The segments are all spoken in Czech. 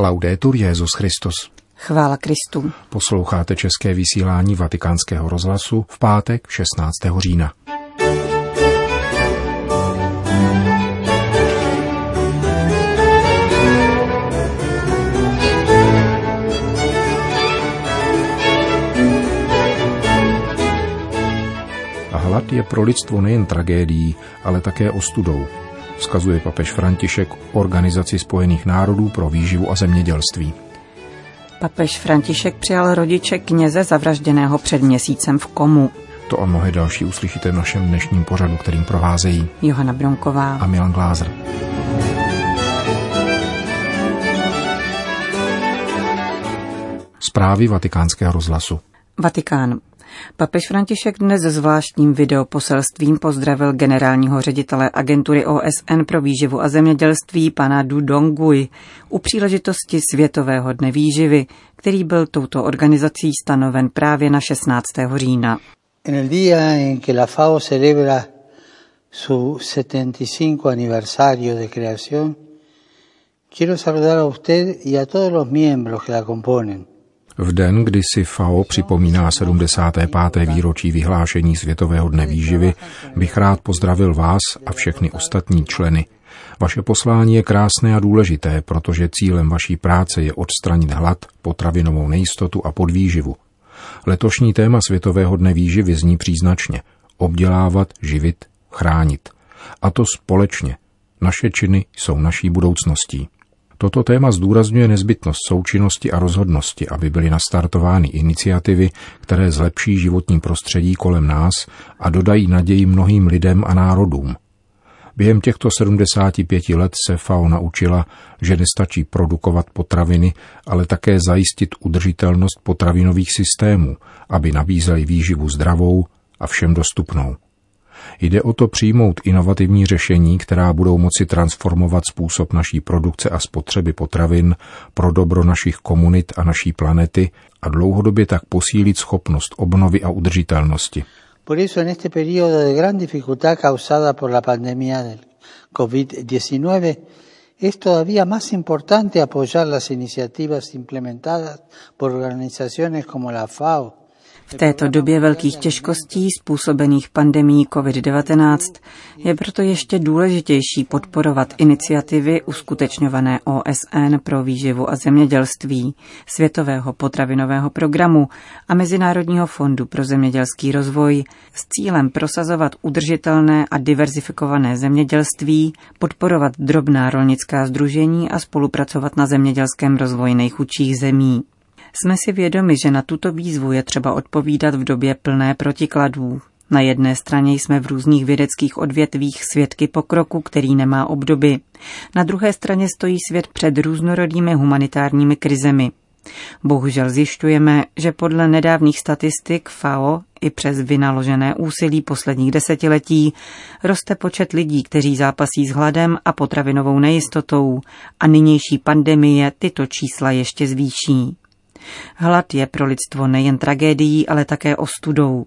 Laudetur Jezus Christus. Chvála Kristu. Posloucháte české vysílání Vatikánského rozhlasu v pátek 16. října. Hlad je pro lidstvo nejen tragédií, ale také ostudou, vzkazuje papež František Organizaci spojených národů pro výživu a zemědělství. Papež František přijal rodiče kněze zavražděného před měsícem v Komu. To a mnohé další uslyšíte v našem dnešním pořadu, kterým provázejí Johana Bronková a Milan Glázer. Zprávy vatikánského rozhlasu. Vatikán. Papež František dnes zvláštním videoposelstvím pozdravil generálního ředitele agentury OSN pro výživu a zemědělství pana Du Dongui u příležitosti Světového dne výživy, který byl touto organizací stanoven právě na 16. října. En el día en que la FAO celebra su 75 aniversario de creación, quiero saludar a usted y a todos los miembros que la componen. V den, kdy si FAO připomíná 75. výročí vyhlášení Světového dne výživy, bych rád pozdravil vás a všechny ostatní členy. Vaše poslání je krásné a důležité, protože cílem vaší práce je odstranit hlad, potravinovou nejistotu a podvýživu. Letošní téma Světového dne výživy zní příznačně obdělávat, živit, chránit. A to společně. Naše činy jsou naší budoucností. Toto téma zdůrazňuje nezbytnost součinnosti a rozhodnosti, aby byly nastartovány iniciativy, které zlepší životní prostředí kolem nás a dodají naději mnohým lidem a národům. Během těchto 75 let se FAO naučila, že nestačí produkovat potraviny, ale také zajistit udržitelnost potravinových systémů, aby nabízely výživu zdravou a všem dostupnou. Jde o to přijmout inovativní řešení, která budou moci transformovat způsob naší produkce a spotřeby potravin pro dobro našich komunit a naší planety a dlouhodobě tak posílit schopnost obnovy a udržitelnosti. Por eso en este periodo de gran dificultad causada por la pandemia del COVID-19 es todavía más importante apoyar las iniciativas implementadas por organizaciones como la FAO, v této době velkých těžkostí způsobených pandemí COVID-19 je proto ještě důležitější podporovat iniciativy uskutečňované OSN pro výživu a zemědělství, Světového potravinového programu a Mezinárodního fondu pro zemědělský rozvoj s cílem prosazovat udržitelné a diverzifikované zemědělství, podporovat drobná rolnická združení a spolupracovat na zemědělském rozvoji nejchudších zemí. Jsme si vědomi, že na tuto výzvu je třeba odpovídat v době plné protikladů. Na jedné straně jsme v různých vědeckých odvětvích svědky pokroku, který nemá obdoby. Na druhé straně stojí svět před různorodými humanitárními krizemi. Bohužel zjišťujeme, že podle nedávných statistik FAO i přes vynaložené úsilí posledních desetiletí roste počet lidí, kteří zápasí s hladem a potravinovou nejistotou a nynější pandemie tyto čísla ještě zvýší. Hlad je pro lidstvo nejen tragédií, ale také ostudou.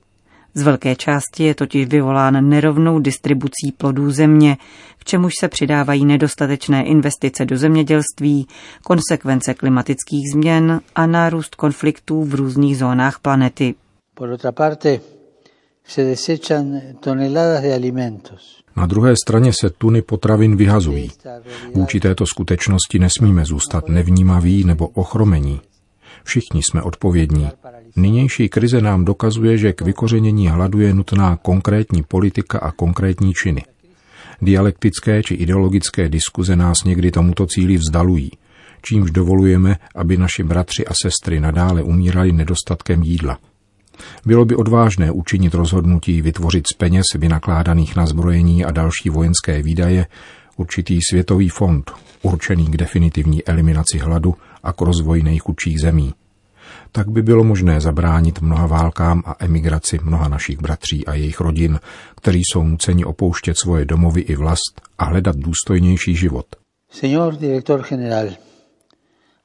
Z velké části je totiž vyvolán nerovnou distribucí plodů země, k čemuž se přidávají nedostatečné investice do zemědělství, konsekvence klimatických změn a nárůst konfliktů v různých zónách planety. Por otra parte, se desechan toneladas de alimentos. Na druhé straně se tuny potravin vyhazují. Vůči této skutečnosti nesmíme zůstat nevnímaví nebo ochromení. Všichni jsme odpovědní. Nynější krize nám dokazuje, že k vykořenění hladu je nutná konkrétní politika a konkrétní činy. Dialektické či ideologické diskuze nás někdy tomuto cíli vzdalují, čímž dovolujeme, aby naši bratři a sestry nadále umírali nedostatkem jídla. Bylo by odvážné učinit rozhodnutí vytvořit z peněz vynakládaných na zbrojení a další vojenské výdaje určitý světový fond, určený k definitivní eliminaci hladu a k rozvoji nejchudších zemí. Tak by bylo možné zabránit mnoha válkám a emigraci mnoha našich bratří a jejich rodin, kteří jsou nuceni opouštět svoje domovy i vlast a hledat důstojnější život. Señor director general,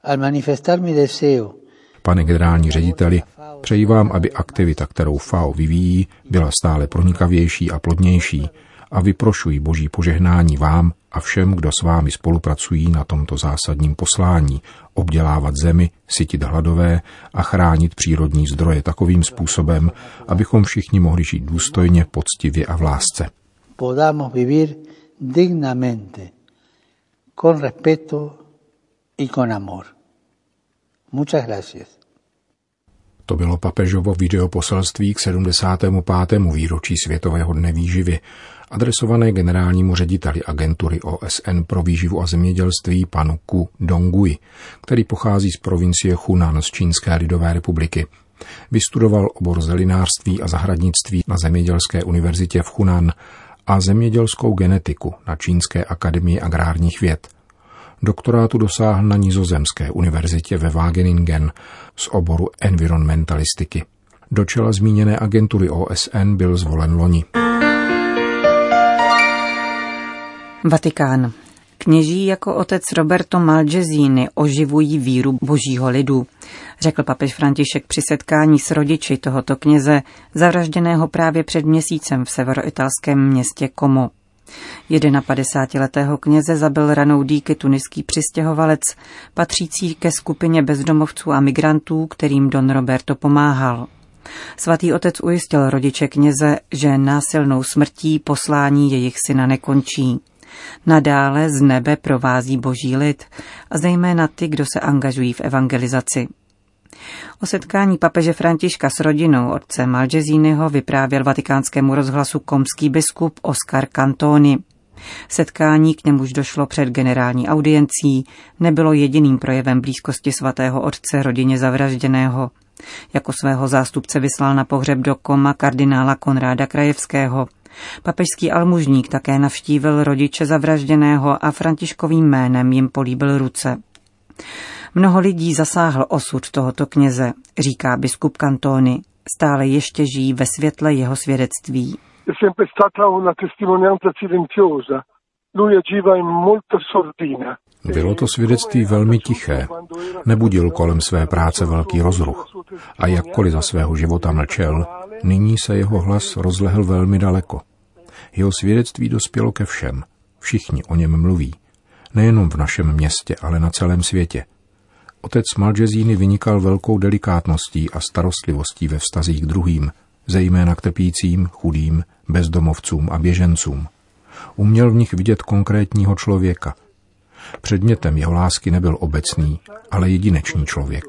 al manifestar mi deseo Pane generální řediteli, přeji vám, aby aktivita, kterou FAO vyvíjí, byla stále pronikavější a plodnější a vyprošuji boží požehnání vám a všem, kdo s vámi spolupracují na tomto zásadním poslání, obdělávat zemi, sytit hladové a chránit přírodní zdroje takovým způsobem, abychom všichni mohli žít důstojně, poctivě a v lásce. Podamos vivir dignamente, con respeto y con amor. Muchas gracias. To bylo papežovo videoposelství k 75. výročí Světového dne výživy, adresované generálnímu řediteli agentury OSN pro výživu a zemědělství panu Ku Dongui, který pochází z provincie Hunan z Čínské lidové republiky. Vystudoval obor zelinářství a zahradnictví na Zemědělské univerzitě v Hunan a zemědělskou genetiku na Čínské akademii agrárních věd – Doktorátu dosáhl na Nizozemské univerzitě ve Wageningen z oboru environmentalistiky. Do čela zmíněné agentury OSN byl zvolen loni. Vatikán. Kněží jako otec Roberto Malgezini oživují víru božího lidu, řekl papež František při setkání s rodiči tohoto kněze, zavražděného právě před měsícem v severoitalském městě Como. 51-letého kněze zabil ranou díky tuniský přistěhovalec, patřící ke skupině bezdomovců a migrantů, kterým Don Roberto pomáhal. Svatý otec ujistil rodiče kněze, že násilnou smrtí poslání jejich syna nekončí. Nadále z nebe provází boží lid a zejména ty, kdo se angažují v evangelizaci. O setkání papeže Františka s rodinou otce Malgezínyho vyprávěl vatikánskému rozhlasu komský biskup Oskar Cantoni. Setkání, k němuž došlo před generální audiencí, nebylo jediným projevem blízkosti svatého otce rodině zavražděného. Jako svého zástupce vyslal na pohřeb do koma kardinála Konráda Krajevského. Papežský almužník také navštívil rodiče zavražděného a františkovým jménem jim políbil ruce. Mnoho lidí zasáhl osud tohoto kněze, říká biskup Cantoni. Stále ještě žijí ve světle jeho svědectví. Bylo to svědectví velmi tiché. Nebudil kolem své práce velký rozruch. A jakkoliv za svého života mlčel, nyní se jeho hlas rozlehl velmi daleko. Jeho svědectví dospělo ke všem. Všichni o něm mluví. Nejenom v našem městě, ale na celém světě. Otec Malgezíny vynikal velkou delikátností a starostlivostí ve vztazích k druhým, zejména k trpícím, chudým, bezdomovcům a běžencům. Uměl v nich vidět konkrétního člověka. Předmětem jeho lásky nebyl obecný, ale jedinečný člověk.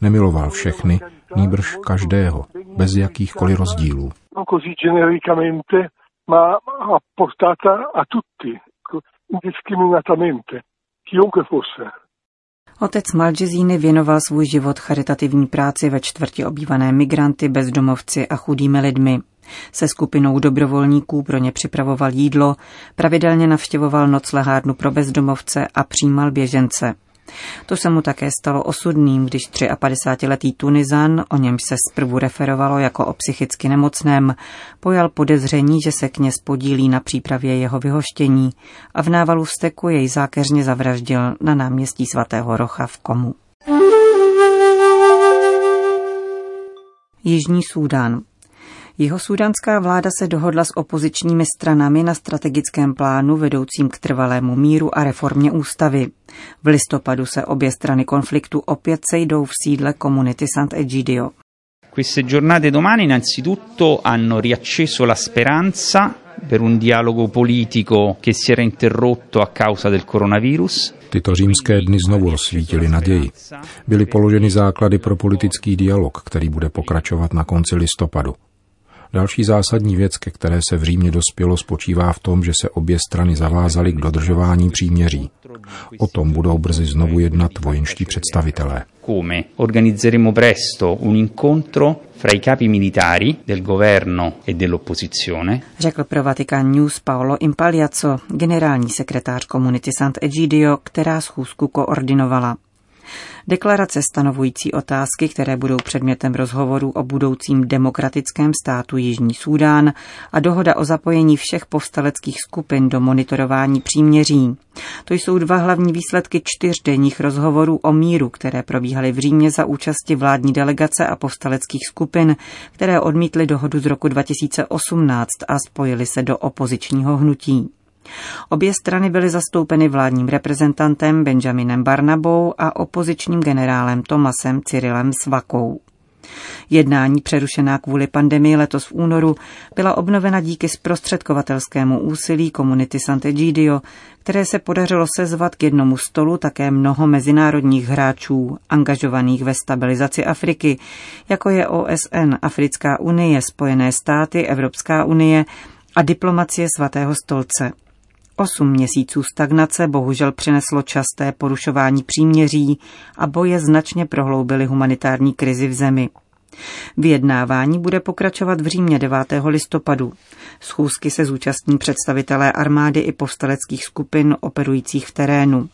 Nemiloval všechny, nýbrž každého, bez jakýchkoliv rozdílů. ma apportata a tutti, indiscriminatamente, chiunque fosse. Otec Malgezíny věnoval svůj život charitativní práci ve čtvrti obývané migranty, bezdomovci a chudými lidmi. Se skupinou dobrovolníků pro ně připravoval jídlo, pravidelně navštěvoval noclehárnu pro bezdomovce a přijímal běžence. To se mu také stalo osudným, když 53-letý Tunizan, o němž se zprvu referovalo jako o psychicky nemocném, pojal podezření, že se kněz podílí na přípravě jeho vyhoštění a v návalu vzteku jej zákeřně zavraždil na náměstí svatého Rocha v Komu. Jižní Súdán. Jeho sudanská vláda se dohodla s opozičními stranami na strategickém plánu vedoucím k trvalému míru a reformě ústavy. V listopadu se obě strany konfliktu opět sejdou v sídle komunity Sant'Egidio. Queste giornate domani innanzitutto hanno riacceso la speranza per un dialogo politico che si era interrotto a causa del coronavirus. Tyto římské dny znovu rozsvítily naději. Byly položeny základy pro politický dialog, který bude pokračovat na konci listopadu. Další zásadní věc, ke které se v Římě dospělo, spočívá v tom, že se obě strany zavázaly k dodržování příměří. O tom budou brzy znovu jednat vojenští představitelé. Come organizzeremo presto un incontro fra i capi militari del governo e dell'opposizione. Řekl pro Vatican News Paolo Impagliazzo, generální sekretář komunity Sant'Egidio, která schůzku koordinovala. Deklarace stanovující otázky, které budou předmětem rozhovoru o budoucím demokratickém státu Jižní Súdán a dohoda o zapojení všech povstaleckých skupin do monitorování příměří. To jsou dva hlavní výsledky čtyřdenních rozhovorů o míru, které probíhaly v Římě za účasti vládní delegace a povstaleckých skupin, které odmítly dohodu z roku 2018 a spojily se do opozičního hnutí. Obě strany byly zastoupeny vládním reprezentantem Benjaminem Barnabou a opozičním generálem Tomasem Cyrilem Svakou. Jednání přerušená kvůli pandemii letos v únoru byla obnovena díky zprostředkovatelskému úsilí komunity Sant'Egidio, které se podařilo sezvat k jednomu stolu také mnoho mezinárodních hráčů, angažovaných ve stabilizaci Afriky, jako je OSN, Africká unie, Spojené státy, Evropská unie a diplomacie svatého stolce. Osm měsíců stagnace bohužel přineslo časté porušování příměří a boje značně prohloubily humanitární krizi v zemi. Vyjednávání bude pokračovat v Římě 9. listopadu. Schůzky se zúčastní představitelé armády i povstaleckých skupin operujících v terénu.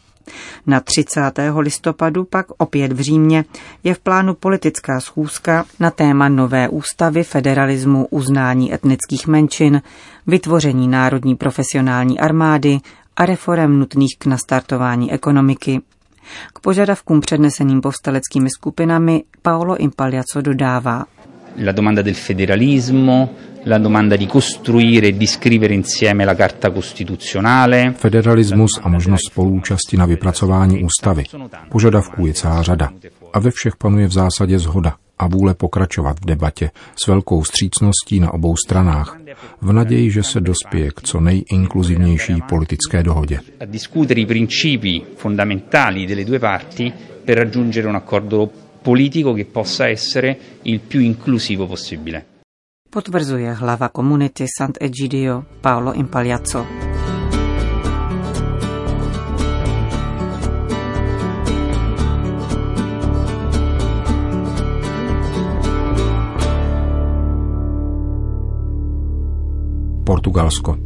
Na 30. listopadu pak opět v Římě je v plánu politická schůzka na téma nové ústavy, federalismu, uznání etnických menšin, vytvoření národní profesionální armády a reform nutných k nastartování ekonomiky. K požadavkům předneseným povstaleckými skupinami Paolo Impagliazzo dodává. La domanda del federalismo, la domanda di costruire e di scrivere insieme la Carta Costituzionale. Federalismus a možnost spolúčasti na vypracování ústavy. Požadavků je celá řada. A ve všech panuje v zásadě zhoda a vůle pokračovat v debatě s velkou střícností na obou stranách, v naději, že se dospěje k co nejinkluzivnější politické dohodě. A discutere i principi fondamentali delle due parti per raggiungere un accordo politico che possa essere il più inclusivo possibile. Potvrzuje hlava komunity Sant'Egidio Paolo Impagliazzo. Portugalsko.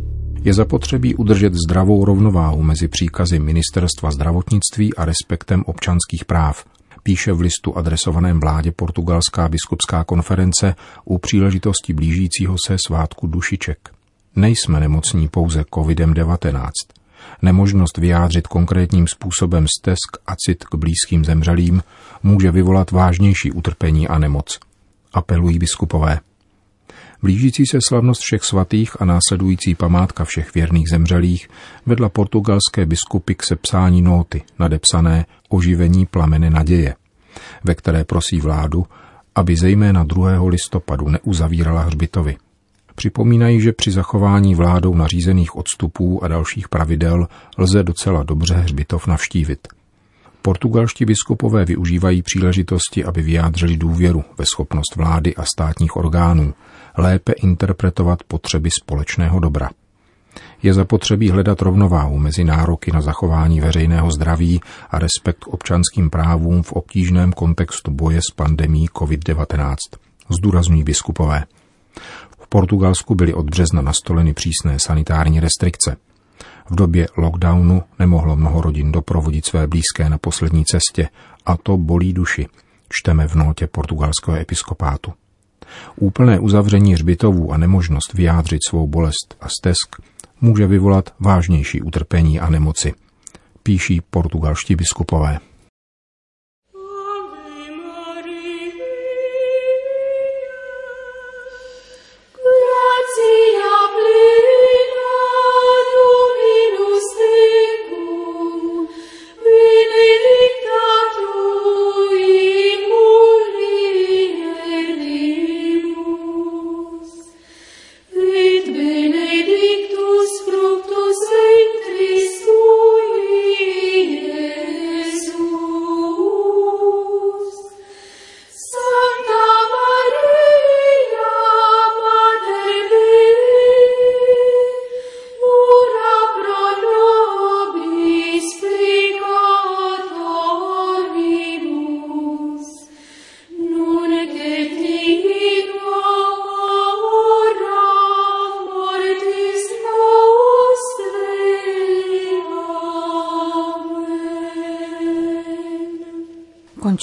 Je zapotřebí udržet zdravou rovnováhu mezi příkazy Ministerstva zdravotnictví a respektem občanských práv, píše v listu adresovaném vládě Portugalská biskupská konference u příležitosti blížícího se svátku dušiček. Nejsme nemocní pouze COVID-19. Nemožnost vyjádřit konkrétním způsobem stesk a cit k blízkým zemřelým může vyvolat vážnější utrpení a nemoc. Apelují biskupové. Blížící se slavnost všech svatých a následující památka všech věrných zemřelých vedla portugalské biskupy k sepsání nóty, nadepsané Oživení plameny naděje, ve které prosí vládu, aby zejména 2. listopadu neuzavírala hřbitovy. Připomínají, že při zachování vládou nařízených odstupů a dalších pravidel lze docela dobře hřbitov navštívit. Portugalští biskupové využívají příležitosti, aby vyjádřili důvěru ve schopnost vlády a státních orgánů lépe interpretovat potřeby společného dobra. Je zapotřebí hledat rovnováhu mezi nároky na zachování veřejného zdraví a respekt k občanským právům v obtížném kontextu boje s pandemí COVID-19, zdůrazňují biskupové. V Portugalsku byly od března nastoleny přísné sanitární restrikce. V době lockdownu nemohlo mnoho rodin doprovodit své blízké na poslední cestě a to bolí duši, čteme v notě portugalského episkopátu. Úplné uzavření hřbitovů a nemožnost vyjádřit svou bolest a stesk může vyvolat vážnější utrpení a nemoci, píší portugalští biskupové.